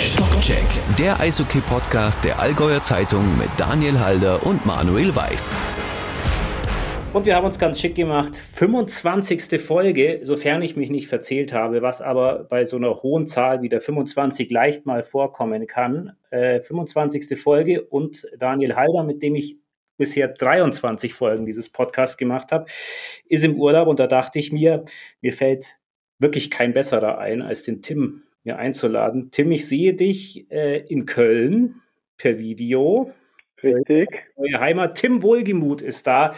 Stockcheck, der Eishockey-Podcast der Allgäuer Zeitung mit Daniel Halder und Manuel Weiß. Und wir haben uns ganz schick gemacht. 25. Folge, sofern ich mich nicht verzählt habe, was aber bei so einer hohen Zahl wie der 25 leicht mal vorkommen kann. Äh, 25. Folge und Daniel Halder, mit dem ich bisher 23 Folgen dieses Podcasts gemacht habe, ist im Urlaub und da dachte ich mir, mir fällt wirklich kein besserer ein, als den Tim mir einzuladen. Tim, ich sehe dich äh, in Köln per Video. Richtig. Neue Heimat. Tim Wohlgemuth ist da.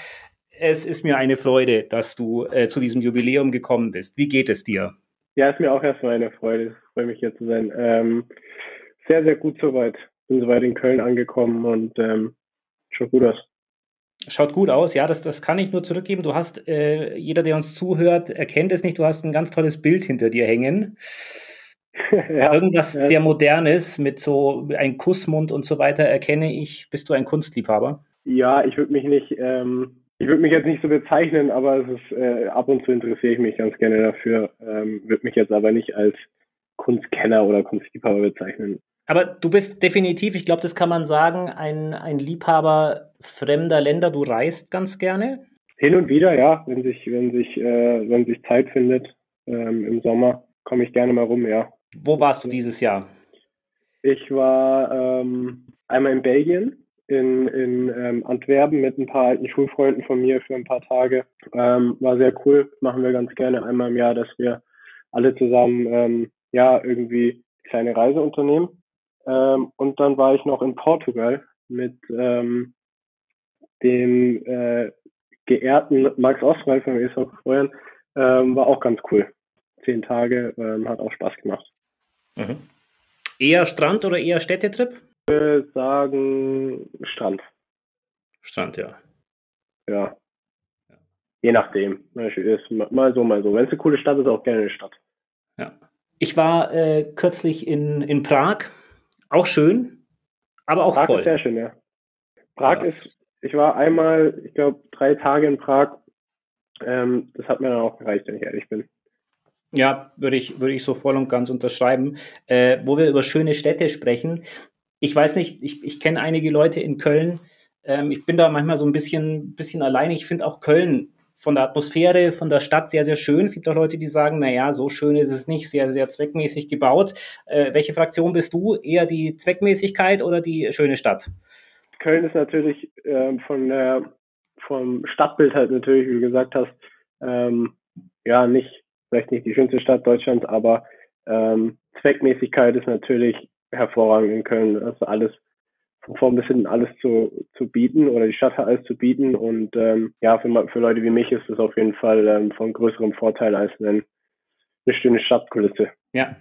Es ist mir eine Freude, dass du äh, zu diesem Jubiläum gekommen bist. Wie geht es dir? Ja, ist mir auch erstmal eine Freude. Ich freue mich hier zu sein. Ähm, sehr, sehr gut soweit. Bin soweit in Köln angekommen und ähm, schaut gut aus. Schaut gut aus, ja, das, das kann ich nur zurückgeben. Du hast, äh, jeder, der uns zuhört, erkennt es nicht, du hast ein ganz tolles Bild hinter dir hängen. ja, Irgendwas ja. sehr Modernes mit so einem Kussmund und so weiter erkenne ich. Bist du ein Kunstliebhaber? Ja, ich würde mich nicht, ähm, ich würde mich jetzt nicht so bezeichnen, aber es ist, äh, ab und zu interessiere ich mich ganz gerne dafür. Ähm, würde mich jetzt aber nicht als Kunstkenner oder Kunstliebhaber bezeichnen. Aber du bist definitiv, ich glaube, das kann man sagen, ein, ein Liebhaber fremder Länder. Du reist ganz gerne? Hin und wieder, ja. Wenn sich, wenn sich, äh, wenn sich Zeit findet ähm, im Sommer, komme ich gerne mal rum, ja. Wo warst du dieses Jahr? Ich war ähm, einmal in Belgien, in, in ähm, Antwerpen mit ein paar alten Schulfreunden von mir für ein paar Tage. Ähm, war sehr cool. Machen wir ganz gerne einmal im Jahr, dass wir alle zusammen ähm, ja irgendwie kleine Reise unternehmen. Ähm, und dann war ich noch in Portugal mit ähm, dem äh, geehrten Max Ostwald von ESOP Freuern. Ähm, war auch ganz cool. Zehn Tage, hat auch Spaß gemacht. Mhm. Eher Strand oder eher Städtetrip? Ich würde sagen Strand. Strand, ja. Ja. Je nachdem. Ist mal so, mal so. Wenn es eine coole Stadt ist, auch gerne eine Stadt. Ja. Ich war äh, kürzlich in, in Prag. Auch schön, aber auch Prag voll. ist sehr schön, ja. Prag ja. ist, ich war einmal, ich glaube, drei Tage in Prag. Ähm, das hat mir dann auch gereicht, wenn ich ehrlich bin. Ja, würde ich, würde ich so voll und ganz unterschreiben. Äh, wo wir über schöne Städte sprechen. Ich weiß nicht, ich, ich kenne einige Leute in Köln. Ähm, ich bin da manchmal so ein bisschen, bisschen alleine. Ich finde auch Köln von der Atmosphäre, von der Stadt sehr, sehr schön. Es gibt auch Leute, die sagen, naja, so schön ist es nicht, sehr, sehr zweckmäßig gebaut. Äh, welche Fraktion bist du? Eher die Zweckmäßigkeit oder die schöne Stadt? Köln ist natürlich äh, von der, vom Stadtbild halt natürlich, wie du gesagt hast, ähm, ja, nicht vielleicht nicht die schönste Stadt Deutschlands, aber ähm, Zweckmäßigkeit ist natürlich hervorragend in Köln. Also alles von vorn bis hinten alles zu, zu bieten oder die Stadt hat alles zu bieten und ähm, ja, für, für Leute wie mich ist das auf jeden Fall ähm, von größerem Vorteil als ein, eine schöne Stadtkulisse. Ja,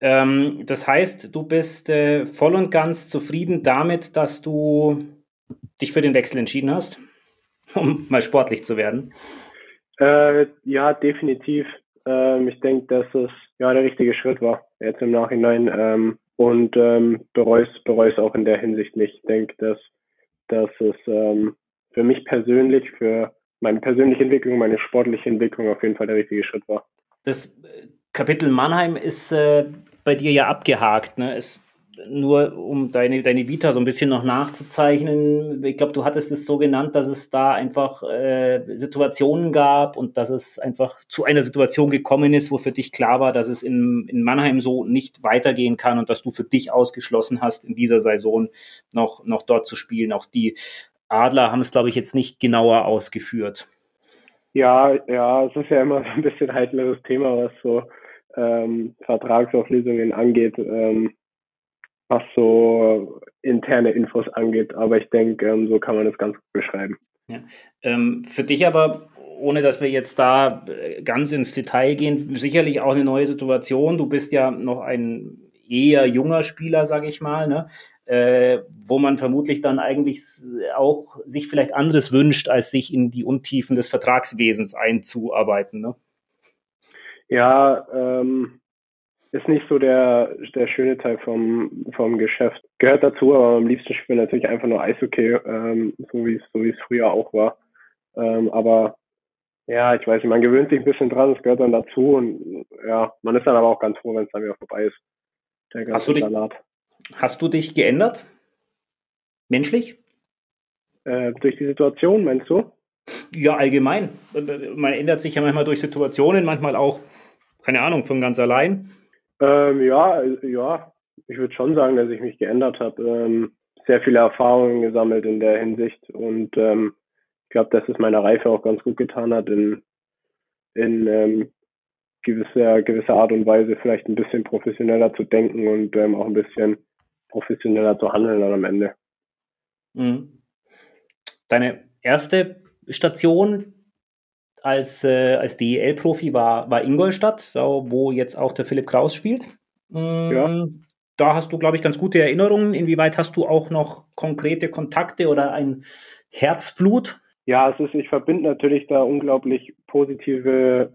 ähm, das heißt, du bist äh, voll und ganz zufrieden damit, dass du dich für den Wechsel entschieden hast, um mal sportlich zu werden? Äh, ja, definitiv. Ähm, ich denke, dass es ja der richtige Schritt war, jetzt im Nachhinein. Ähm, und ähm, bereue es auch in der Hinsicht nicht. Ich denke, dass, dass es ähm, für mich persönlich, für meine persönliche Entwicklung, meine sportliche Entwicklung auf jeden Fall der richtige Schritt war. Das Kapitel Mannheim ist äh, bei dir ja abgehakt. Ne? Es nur um deine, deine Vita so ein bisschen noch nachzuzeichnen, ich glaube, du hattest es so genannt, dass es da einfach äh, Situationen gab und dass es einfach zu einer Situation gekommen ist, wo für dich klar war, dass es in, in Mannheim so nicht weitergehen kann und dass du für dich ausgeschlossen hast, in dieser Saison noch, noch dort zu spielen. Auch die Adler haben es, glaube ich, jetzt nicht genauer ausgeführt. Ja, ja, es ist ja immer ein bisschen heitleres Thema, was so ähm, Vertragsauflösungen angeht. Ähm, was so interne Infos angeht. Aber ich denke, ähm, so kann man das ganz gut beschreiben. Ja. Ähm, für dich aber, ohne dass wir jetzt da äh, ganz ins Detail gehen, sicherlich auch eine neue Situation. Du bist ja noch ein eher junger Spieler, sage ich mal, ne? Äh, wo man vermutlich dann eigentlich auch sich vielleicht anderes wünscht, als sich in die Untiefen des Vertragswesens einzuarbeiten. Ne? Ja, ähm, ist nicht so der, der schöne Teil vom, vom Geschäft. Gehört dazu, aber am liebsten spielen natürlich einfach nur Eishockey, ähm, so wie es so es früher auch war. Ähm, aber ja, ich weiß nicht, man gewöhnt sich ein bisschen dran, es gehört dann dazu und ja, man ist dann aber auch ganz froh, wenn es dann wieder vorbei ist. der ganze hast du dich, Salat. Hast du dich geändert? Menschlich? Äh, durch die Situation, meinst du? Ja, allgemein. Man ändert sich ja manchmal durch Situationen, manchmal auch, keine Ahnung, von ganz allein. Ähm, ja, ja, ich würde schon sagen, dass ich mich geändert habe. Ähm, sehr viele Erfahrungen gesammelt in der Hinsicht und ähm, ich glaube, dass es meiner Reife auch ganz gut getan hat, in, in ähm, gewisser, gewisser Art und Weise vielleicht ein bisschen professioneller zu denken und ähm, auch ein bisschen professioneller zu handeln dann am Ende. Mhm. Deine erste Station als, äh, als DEL-Profi war, war Ingolstadt, wo jetzt auch der Philipp Kraus spielt. Mhm. Ja. Da hast du, glaube ich, ganz gute Erinnerungen. Inwieweit hast du auch noch konkrete Kontakte oder ein Herzblut? Ja, es ist, ich verbinde natürlich da unglaublich positive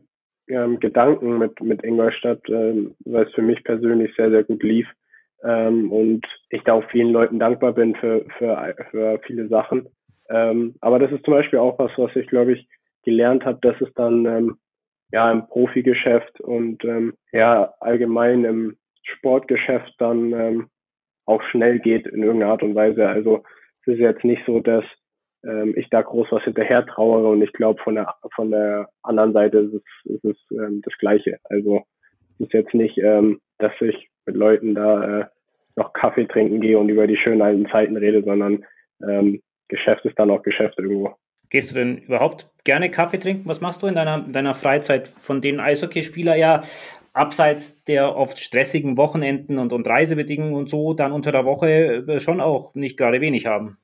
ähm, Gedanken mit, mit Ingolstadt, ähm, weil es für mich persönlich sehr, sehr gut lief. Ähm, und ich da auch vielen Leuten dankbar bin für, für, für viele Sachen. Ähm, aber das ist zum Beispiel auch was, was ich, glaube ich, gelernt habe, dass es dann ähm, ja im Profigeschäft und ähm, ja allgemein im Sportgeschäft dann ähm, auch schnell geht in irgendeiner Art und Weise. Also es ist jetzt nicht so, dass ähm, ich da groß was hinterher trauere und ich glaube von der von der anderen Seite ist es, ist es ähm, das Gleiche. Also es ist jetzt nicht, ähm, dass ich mit Leuten da äh, noch Kaffee trinken gehe und über die schönen alten Zeiten rede, sondern ähm, Geschäft ist dann auch Geschäft irgendwo. Gehst du denn überhaupt gerne Kaffee trinken? Was machst du in deiner, deiner Freizeit, von denen Eishockeyspieler ja abseits der oft stressigen Wochenenden und, und Reisebedingungen und so dann unter der Woche äh, schon auch nicht gerade wenig haben?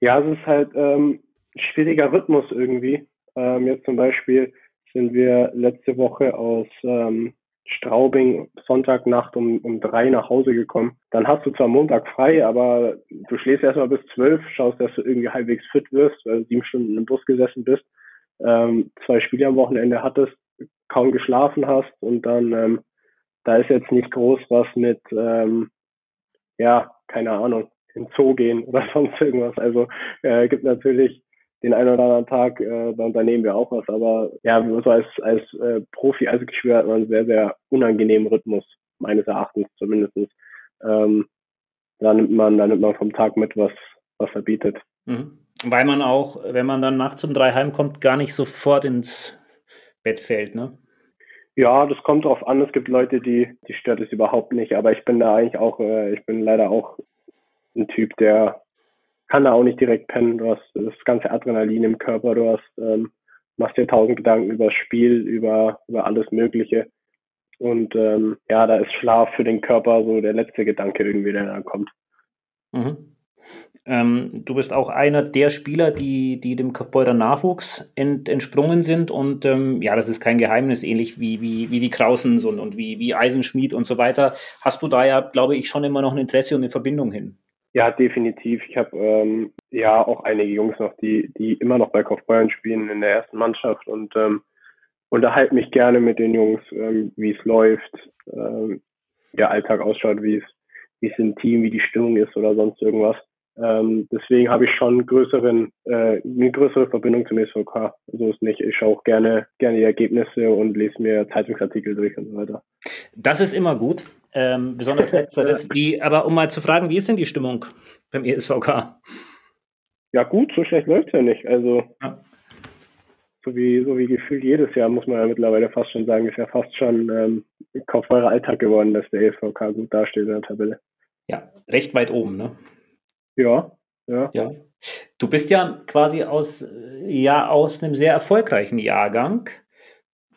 Ja, es ist halt ähm, schwieriger Rhythmus irgendwie. Ähm, jetzt zum Beispiel sind wir letzte Woche aus ähm, Straubing Sonntagnacht um, um drei nach Hause gekommen. Dann hast du zwar Montag frei, aber du schläfst erstmal bis zwölf, schaust, dass du irgendwie halbwegs fit wirst, weil du sieben Stunden im Bus gesessen bist, ähm, zwei Spiele am Wochenende hattest, kaum geschlafen hast und dann, ähm, da ist jetzt nicht groß was mit, ähm, ja, keine Ahnung, in Zoo gehen oder sonst irgendwas. Also äh, gibt natürlich den einen oder anderen Tag, äh, da unternehmen wir auch was, aber ja, so als, als äh, Profi, also Geschwür hat man einen sehr, sehr unangenehmen Rhythmus, meines Erachtens zumindest. Ähm, da nimmt man, da nimmt man vom Tag mit, was, was er bietet. Mhm. Weil man auch, wenn man dann nachts um drei heimkommt, gar nicht sofort ins Bett fällt, ne? Ja, das kommt drauf an. Es gibt Leute, die, die stört es überhaupt nicht. Aber ich bin da eigentlich auch, äh, ich bin leider auch ein Typ, der kann da auch nicht direkt pennen. Du hast das ganze Adrenalin im Körper, du hast, ähm, machst dir tausend Gedanken über das Spiel, über, über alles Mögliche. Und ähm, ja, da ist Schlaf für den Körper so der letzte Gedanke irgendwie, der da kommt. Mhm. Ähm, du bist auch einer der Spieler, die, die dem Kaufbeurer Nachwuchs ent, entsprungen sind. Und ähm, ja, das ist kein Geheimnis, ähnlich wie, wie, wie die Krausens und, und wie, wie Eisenschmied und so weiter. Hast du da ja, glaube ich, schon immer noch ein Interesse und eine Verbindung hin? Ja, definitiv. Ich habe ähm, ja auch einige Jungs noch, die, die immer noch bei Kaufbeuren spielen in der ersten Mannschaft und ähm, unterhalte mich gerne mit den Jungs, ähm, wie es läuft, ähm, der Alltag ausschaut, wie es, wie es im Team, wie die Stimmung ist oder sonst irgendwas. Ähm, deswegen habe ich schon größeren, äh, eine größere Verbindung zum SVK. So ist nicht. Ich schaue auch gerne, gerne die Ergebnisse und lese mir Zeitungsartikel durch und so weiter. Das ist immer gut, ähm, besonders letzteres. Wie, aber um mal zu fragen, wie ist denn die Stimmung beim ESVK? Ja gut, so schlecht läuft es ja nicht. Also ja. so wie so wie gefühlt jedes Jahr muss man ja mittlerweile fast schon sagen, ist ja fast schon ähm, Kaufbeurer Alltag geworden, dass der ESVK gut dasteht in der Tabelle. Ja, recht weit oben, ne? Ja, ja. ja. Du bist ja quasi aus, ja, aus einem sehr erfolgreichen Jahrgang,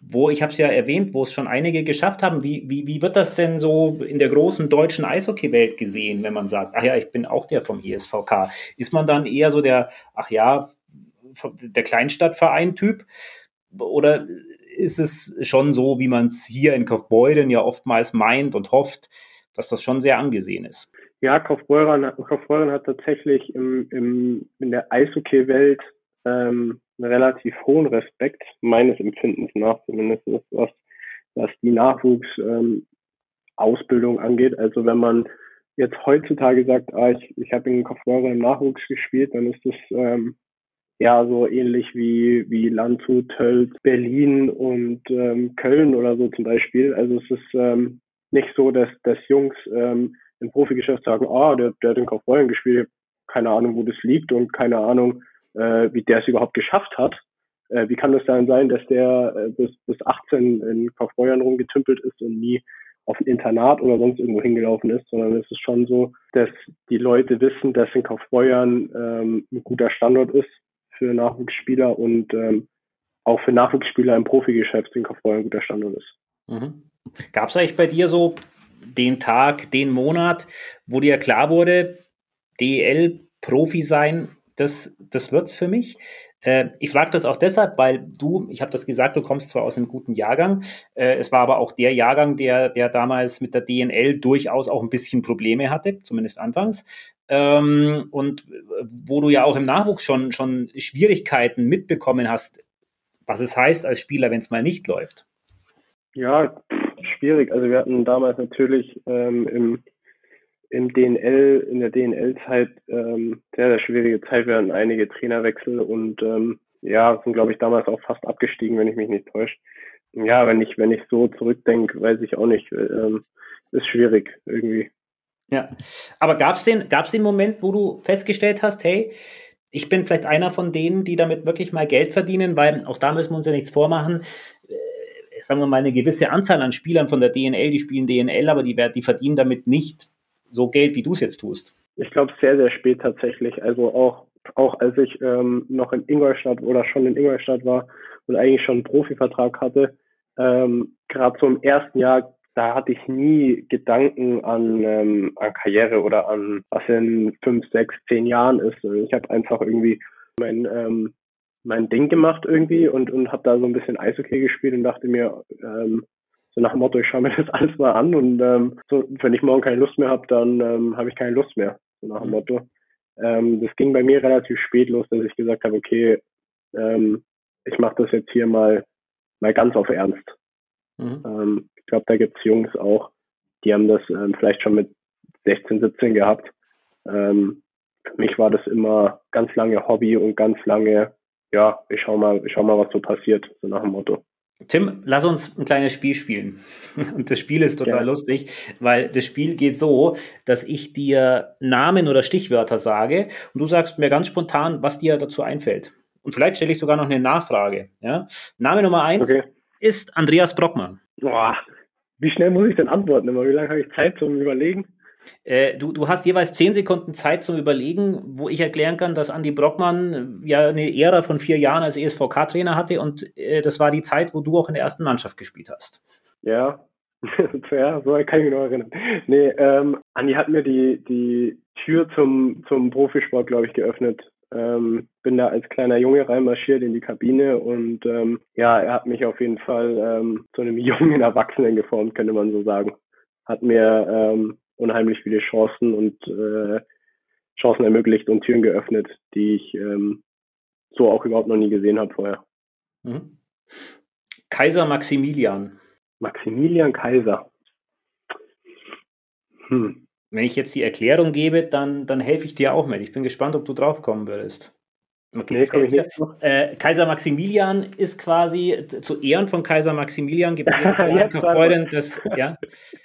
wo, ich habe es ja erwähnt, wo es schon einige geschafft haben. Wie, wie, wie wird das denn so in der großen deutschen Eishockeywelt gesehen, wenn man sagt, ach ja, ich bin auch der vom ESVK? Ist man dann eher so der, ach ja, der Kleinstadtverein-Typ? Oder ist es schon so, wie man es hier in Kaufbeuren ja oftmals meint und hofft, dass das schon sehr angesehen ist? Ja, Kaufbeuren, Kaufbeuren hat tatsächlich im, im, in der Eishockey-Welt ähm, einen relativ hohen Respekt, meines Empfindens nach zumindest, was, was die Nachwuchsausbildung ähm, angeht. Also wenn man jetzt heutzutage sagt, ah, ich, ich habe in Kaufbeuren im Nachwuchs gespielt, dann ist das ähm, ja so ähnlich wie, wie Landshut, Tölz, Berlin und ähm, Köln oder so zum Beispiel. Also es ist ähm, nicht so, dass, dass Jungs ähm, im Profigeschäft sagen, ah, der, der hat in Kaufbeuren gespielt, keine Ahnung, wo das liegt und keine Ahnung, äh, wie der es überhaupt geschafft hat. Äh, wie kann das dann sein, dass der äh, bis, bis 18 in Kaufbeuren rumgetümpelt ist und nie auf ein Internat oder sonst irgendwo hingelaufen ist, sondern es ist schon so, dass die Leute wissen, dass in Kaufbeuern ähm, ein guter Standort ist für Nachwuchsspieler und ähm, auch für Nachwuchsspieler im Profigeschäft in Kaufbeuern ein guter Standort ist. Mhm. Gab es eigentlich bei dir so den Tag, den Monat, wo dir klar wurde, DEL-Profi sein, das, das es für mich? Äh, ich frage das auch deshalb, weil du, ich habe das gesagt, du kommst zwar aus einem guten Jahrgang, äh, es war aber auch der Jahrgang, der, der damals mit der DNL durchaus auch ein bisschen Probleme hatte, zumindest anfangs. Ähm, und wo du ja auch im Nachwuchs schon, schon Schwierigkeiten mitbekommen hast, was es heißt als Spieler, wenn es mal nicht läuft. Ja, schwierig. Also wir hatten damals natürlich ähm, im, im DNL, in der DNL-Zeit ähm, sehr, sehr schwierige Zeit. Wir hatten einige Trainerwechsel und ähm, ja, sind glaube ich damals auch fast abgestiegen, wenn ich mich nicht täusche. Ja, wenn ich, wenn ich so zurückdenke, weiß ich auch nicht. Ähm, ist schwierig irgendwie. Ja. Aber gab es den, gab's den Moment, wo du festgestellt hast, hey, ich bin vielleicht einer von denen, die damit wirklich mal Geld verdienen, weil auch da müssen wir uns ja nichts vormachen. Äh, sagen wir mal, eine gewisse Anzahl an Spielern von der DNL, die spielen DNL, aber die, die verdienen damit nicht so Geld, wie du es jetzt tust. Ich glaube, sehr, sehr spät tatsächlich. Also auch, auch als ich ähm, noch in Ingolstadt oder schon in Ingolstadt war und eigentlich schon einen Profivertrag hatte, ähm, gerade so im ersten Jahr da hatte ich nie Gedanken an, ähm, an Karriere oder an was in fünf, sechs, zehn Jahren ist. Ich habe einfach irgendwie mein ähm, mein Ding gemacht irgendwie und und habe da so ein bisschen Eishockey gespielt und dachte mir ähm, so nach dem Motto, ich schaue mir das alles mal an und ähm, so, wenn ich morgen keine Lust mehr habe, dann ähm, habe ich keine Lust mehr. So nach dem mhm. Motto. Ähm, das ging bei mir relativ spät los, dass ich gesagt habe, okay, ähm, ich mache das jetzt hier mal mal ganz auf Ernst. Mhm. Ähm, ich glaube, da gibt es Jungs auch, die haben das ähm, vielleicht schon mit 16, 17 gehabt. Ähm, für mich war das immer ganz lange Hobby und ganz lange, ja, ich schau mal, ich schau mal, was so passiert, so nach dem Motto. Tim, lass uns ein kleines Spiel spielen. Und das Spiel ist total ja. lustig, weil das Spiel geht so, dass ich dir Namen oder Stichwörter sage und du sagst mir ganz spontan, was dir dazu einfällt. Und vielleicht stelle ich sogar noch eine Nachfrage. Ja? Name Nummer eins okay. ist Andreas Brockmann. Boah, wie schnell muss ich denn antworten immer? Wie lange habe ich Zeit zum Überlegen? Äh, du, du hast jeweils zehn Sekunden Zeit zum Überlegen, wo ich erklären kann, dass Andi Brockmann ja eine Ära von vier Jahren als ESVK-Trainer hatte und äh, das war die Zeit, wo du auch in der ersten Mannschaft gespielt hast. Ja, ja so kann ich mich noch erinnern. Nee, ähm, Andi hat mir die, die Tür zum, zum Profisport, glaube ich, geöffnet. Ähm, bin da als kleiner Junge reinmarschiert in die Kabine und ähm, ja, er hat mich auf jeden Fall ähm, zu einem jungen Erwachsenen geformt, könnte man so sagen. Hat mir ähm, unheimlich viele Chancen und äh, Chancen ermöglicht und Türen geöffnet, die ich ähm, so auch überhaupt noch nie gesehen habe vorher. Mhm. Kaiser Maximilian. Maximilian Kaiser. Hm. Wenn ich jetzt die Erklärung gebe, dann, dann helfe ich dir auch mit. Ich bin gespannt, ob du drauf kommen würdest. Okay, nee, ich äh, Kaiser Maximilian ist quasi zu Ehren von Kaiser Maximilian gibt es das, ja,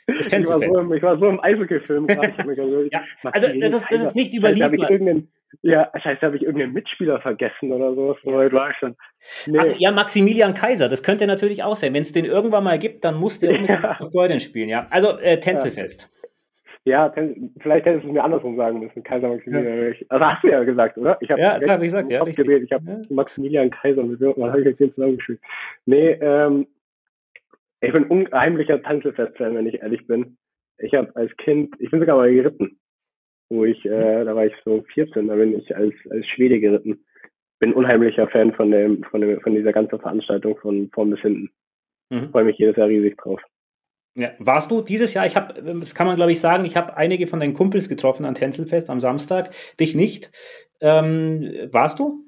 das. Ich war so, ich war so im Eishockey-Film ja, Also das ist, das ist nicht überliefert. Ja, das heißt, da habe ich irgendeinen Mitspieler vergessen oder so. So weit war ich schon. Nee. Ach, ja, Maximilian Kaiser, das könnte natürlich auch sein. Wenn es den irgendwann mal gibt, dann muss der ja. auf Kaufbeuren spielen, ja. Also äh, Tänzelfest. Ja. Ja, vielleicht hättest du es mir andersrum sagen müssen, Kaiser Maximilian. Ja. Also hast du ja gesagt, oder? Ich habe ja, das habe ich gesagt, ja. Gewählt. Ich habe ja. Maximilian Kaiser mit Wirtmann, habe ich jetzt zusammengeschrieben. Nee, ähm, ich bin unheimlicher Tanzelfest-Fan, wenn ich ehrlich bin. Ich habe als Kind, ich bin sogar mal geritten, wo ich, äh, da war ich so 14, da bin ich als, als Schwede geritten. Bin unheimlicher Fan von dem, von dem, von dieser ganzen Veranstaltung von vorn bis hinten. Mhm. Freue mich jedes Jahr riesig drauf. Ja, warst du dieses Jahr, ich habe, das kann man glaube ich sagen, ich habe einige von deinen Kumpels getroffen an Tänzelfest am Samstag, dich nicht. Ähm, warst du?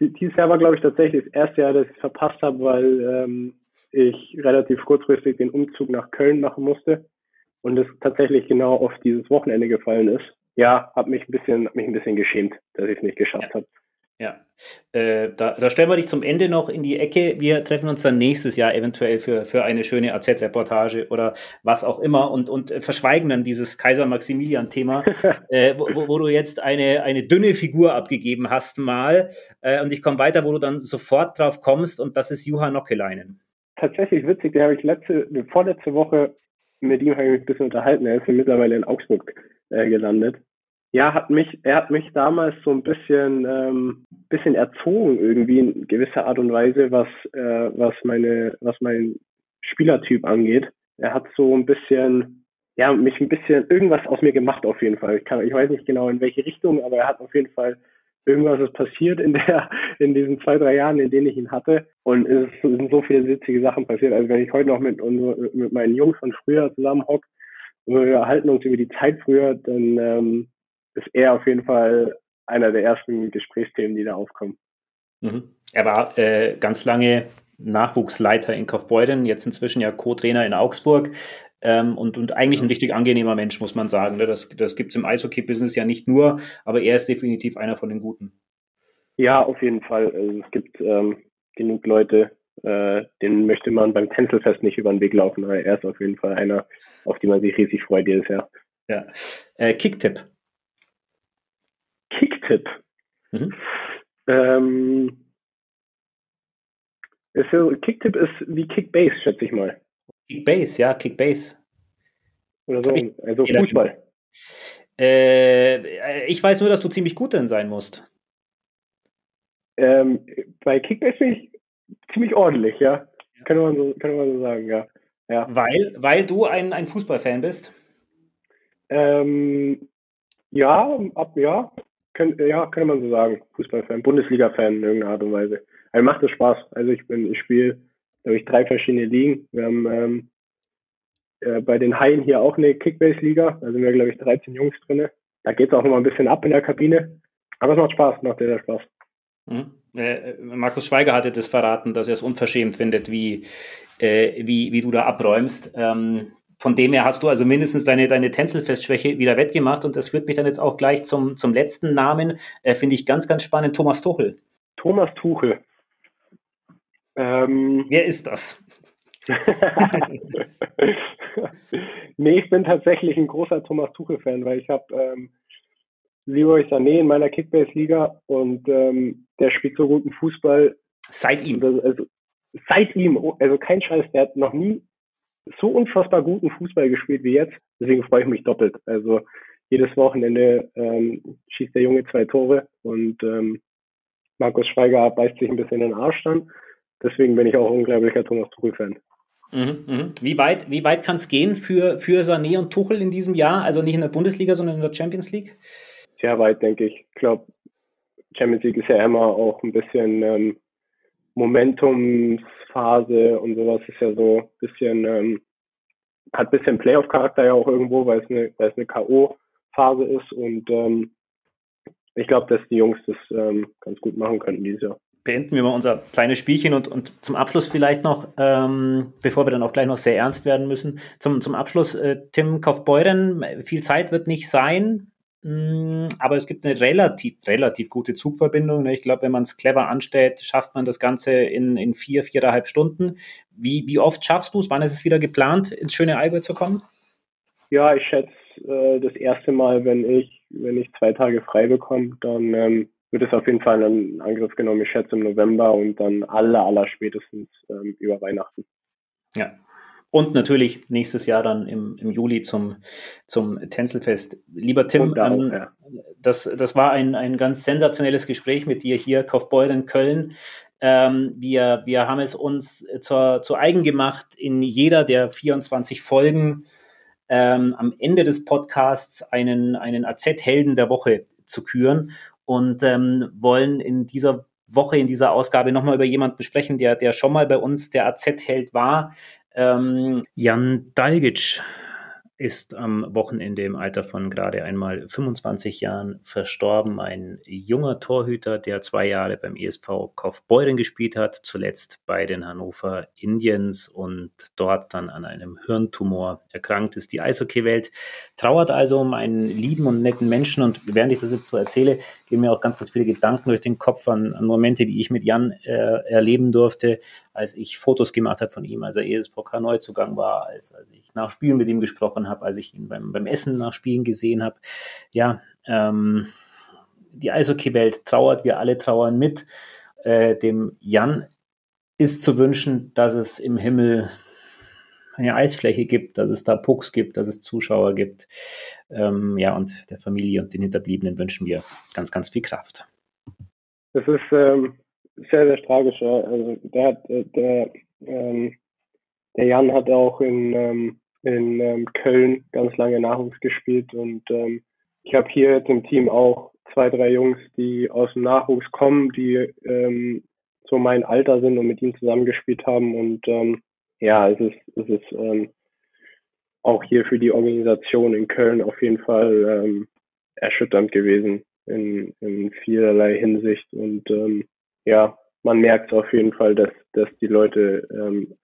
Dieses Jahr war glaube ich tatsächlich das erste Jahr, das ich verpasst habe, weil ähm, ich relativ kurzfristig den Umzug nach Köln machen musste und es tatsächlich genau auf dieses Wochenende gefallen ist. Ja, habe mich ein bisschen, mich ein bisschen geschämt, dass ich es nicht geschafft ja. habe. Ja, äh, da, da, stellen wir dich zum Ende noch in die Ecke. Wir treffen uns dann nächstes Jahr eventuell für, für eine schöne AZ-Reportage oder was auch immer und, und verschweigen dann dieses Kaiser Maximilian-Thema, äh, wo, wo, du jetzt eine, eine dünne Figur abgegeben hast mal. Äh, und ich komme weiter, wo du dann sofort drauf kommst und das ist Juha Nockeleinen. Tatsächlich witzig, den habe ich letzte, vorletzte Woche mit ihm habe ich mich ein bisschen unterhalten. Er ist ja mittlerweile in Augsburg äh, gelandet. Ja, hat mich, er hat mich damals so ein bisschen, ähm, bisschen erzogen irgendwie in gewisser Art und Weise, was, äh, was meine, was mein Spielertyp angeht. Er hat so ein bisschen, ja, mich ein bisschen irgendwas aus mir gemacht auf jeden Fall. Ich kann, ich weiß nicht genau in welche Richtung, aber er hat auf jeden Fall irgendwas ist passiert in der, in diesen zwei, drei Jahren, in denen ich ihn hatte. Und es sind so viele witzige Sachen passiert. Also wenn ich heute noch mit, mit meinen Jungs von früher zusammen hock und wir erhalten uns über die Zeit früher, dann ähm, ist er auf jeden Fall einer der ersten Gesprächsthemen, die da aufkommen. Mhm. Er war äh, ganz lange Nachwuchsleiter in Kaufbeuren, jetzt inzwischen ja Co-Trainer in Augsburg ähm, und, und eigentlich ein richtig angenehmer Mensch, muss man sagen. Ne? Das, das gibt es im Eishockey-Business ja nicht nur, aber er ist definitiv einer von den Guten. Ja, auf jeden Fall. Also es gibt ähm, genug Leute, äh, denen möchte man beim Tänzelfest nicht über den Weg laufen, aber er ist auf jeden Fall einer, auf den man sich riesig freut jedes Jahr. Ja. Äh, Kicktipp. Kicktipp. Mhm. Ähm, ist so, Kicktipp ist wie Kickbase, schätze ich mal. Kickbase, ja, Kickbase. Oder so, also Fußball. Äh, ich weiß nur, dass du ziemlich gut drin sein musst. Ähm, bei Kickbase bin ich ziemlich ordentlich, ja. ja. Kann, man so, kann man so sagen, ja. ja. Weil, weil du ein, ein Fußballfan bist? Ähm, ja, ab, ja, Kön ja, könnte man so sagen. Fußballfan, Bundesliga-Fan in irgendeiner Art und Weise. Also macht es Spaß. Also ich bin, ich spiele, glaube ich, drei verschiedene Ligen. Wir haben ähm, äh, bei den Haien hier auch eine Kickbase-Liga. Da sind wir, glaube ich, 13 Jungs drin. Da geht es auch mal ein bisschen ab in der Kabine. Aber es macht Spaß, macht sehr Spaß. Mhm. Äh, Markus Schweiger hatte das verraten, dass er es unverschämt findet, wie, äh, wie, wie du da abräumst. Ähm, von dem her hast du also mindestens deine, deine Tänzelfestschwäche wieder wettgemacht und das führt mich dann jetzt auch gleich zum, zum letzten Namen. Äh, Finde ich ganz, ganz spannend, Thomas Tuchel. Thomas Tuchel. Ähm, Wer ist das? nee, ich bin tatsächlich ein großer Thomas Tuchel-Fan, weil ich habe ähm, Leroy Sané in meiner Kickbase-Liga und ähm, der spielt so guten Fußball. Seit ihm. Also, also, seit ihm, also kein Scheiß, der hat noch nie so unfassbar guten Fußball gespielt wie jetzt. Deswegen freue ich mich doppelt. Also jedes Wochenende ähm, schießt der Junge zwei Tore und ähm, Markus Schweiger beißt sich ein bisschen in den Arsch dann. Deswegen bin ich auch ein unglaublicher Thomas Tuchel-Fan. Mhm, mh. Wie weit, wie weit kann es gehen für, für Sané und Tuchel in diesem Jahr? Also nicht in der Bundesliga, sondern in der Champions League? Sehr weit, denke ich. Ich glaube, Champions League ist ja immer auch ein bisschen ähm, Momentumsphase und sowas ist ja so ein bisschen, ähm, hat ein bisschen Playoff-Charakter ja auch irgendwo, weil es eine, weil es eine K.O.-Phase ist und ähm, ich glaube, dass die Jungs das ähm, ganz gut machen könnten dieses Jahr. Beenden wir mal unser kleines Spielchen und, und zum Abschluss vielleicht noch, ähm, bevor wir dann auch gleich noch sehr ernst werden müssen, zum, zum Abschluss, äh, Tim Kaufbeuren, viel Zeit wird nicht sein. Mm, aber es gibt eine relativ, relativ gute Zugverbindung. Ne? Ich glaube, wenn man es clever anstellt, schafft man das Ganze in, in vier, viereinhalb Stunden. Wie, wie oft schaffst du es? Wann ist es wieder geplant, ins schöne Allgäu zu kommen? Ja, ich schätze äh, das erste Mal, wenn ich, wenn ich zwei Tage frei bekomme, dann ähm, wird es auf jeden Fall in Angriff genommen. Ich schätze im November und dann aller, aller spätestens ähm, über Weihnachten. Ja, und natürlich nächstes Jahr dann im, im Juli zum, zum Tänzelfest. Lieber Tim, ähm, ja. das, das war ein, ein ganz sensationelles Gespräch mit dir hier, Kaufbeuren Köln. Ähm, wir, wir haben es uns zur, zu eigen gemacht, in jeder der 24 Folgen ähm, am Ende des Podcasts einen, einen AZ-Helden der Woche zu küren und ähm, wollen in dieser Woche, in dieser Ausgabe nochmal über jemanden sprechen, der, der schon mal bei uns der AZ-Held war, ähm, Jan Dalgic ist am Wochenende im Alter von gerade einmal 25 Jahren verstorben. Ein junger Torhüter, der zwei Jahre beim ESV Kaufbeuren gespielt hat, zuletzt bei den Hannover Indians und dort dann an einem Hirntumor erkrankt ist. Die Eishockey-Welt trauert also um einen lieben und netten Menschen und während ich das jetzt so erzähle, gehen mir auch ganz, ganz viele Gedanken durch den Kopf an, an Momente, die ich mit Jan äh, erleben durfte, als ich Fotos gemacht habe von ihm, als er ESVK Neuzugang war, als, als ich nach Spielen mit ihm gesprochen habe, als ich ihn beim, beim Essen nach Spielen gesehen habe. Ja, ähm, die Eishockey-Welt trauert, wir alle trauern mit. Äh, dem Jan ist zu wünschen, dass es im Himmel eine Eisfläche gibt, dass es da Pucks gibt, dass es Zuschauer gibt. Ähm, ja, und der Familie und den Hinterbliebenen wünschen wir ganz, ganz viel Kraft. Das ist ähm, sehr, sehr tragisch. Also der hat, äh, der, ähm, der Jan hat auch in, ähm, in ähm, Köln ganz lange Nachwuchs gespielt und ähm, ich habe hier jetzt im Team auch zwei, drei Jungs, die aus dem Nachwuchs kommen, die ähm, so mein Alter sind und mit ihm zusammengespielt haben und ähm, ja, es ist, es ist ähm, auch hier für die Organisation in Köln auf jeden Fall ähm, erschütternd gewesen in, in vielerlei Hinsicht und ähm, ja, man merkt auf jeden Fall, dass, dass die Leute ähm,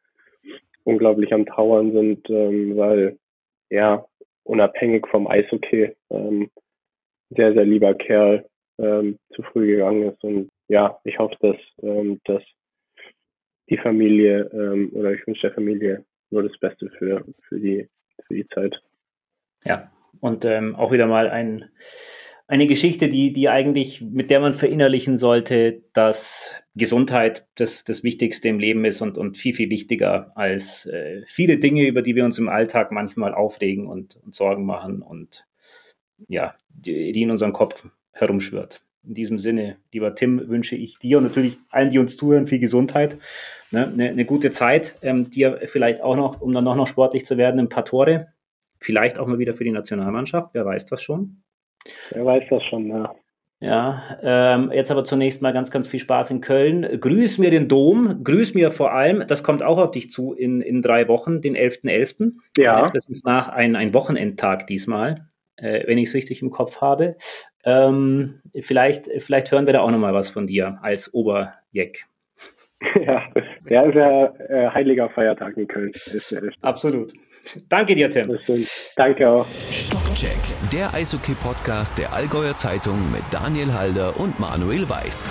unglaublich am Trauern sind, ähm, weil ja, unabhängig vom Eishockey, ähm, sehr, sehr lieber Kerl ähm, zu früh gegangen ist. Und ja, ich hoffe, dass, ähm, dass die Familie ähm, oder ich wünsche der Familie nur das Beste für, für, die, für die Zeit. Ja, und ähm, auch wieder mal ein eine Geschichte, die, die eigentlich, mit der man verinnerlichen sollte, dass Gesundheit das, das Wichtigste im Leben ist und, und viel, viel wichtiger als äh, viele Dinge, über die wir uns im Alltag manchmal aufregen und, und Sorgen machen und ja, die, die in unserem Kopf herumschwirrt. In diesem Sinne, lieber Tim, wünsche ich dir und natürlich allen, die uns zuhören, viel Gesundheit, ne, eine, eine gute Zeit, ähm, dir vielleicht auch noch, um dann auch noch sportlich zu werden, ein paar Tore, vielleicht auch mal wieder für die Nationalmannschaft, wer weiß das schon. Wer weiß das schon, ja. Ja, ähm, jetzt aber zunächst mal ganz, ganz viel Spaß in Köln. Grüß mir den Dom, grüß mir vor allem, das kommt auch auf dich zu in, in drei Wochen, den 11.11. .11. Ja. Das ist nach ein, ein Wochenendtag diesmal, äh, wenn ich es richtig im Kopf habe. Ähm, vielleicht, vielleicht hören wir da auch nochmal was von dir als Oberjeck. Ja, der ist ja äh, heiliger Feiertag in Köln. Absolut. Danke dir, Tim. Danke auch. Stockcheck, der Eishockey-Podcast der Allgäuer Zeitung mit Daniel Halder und Manuel Weiß.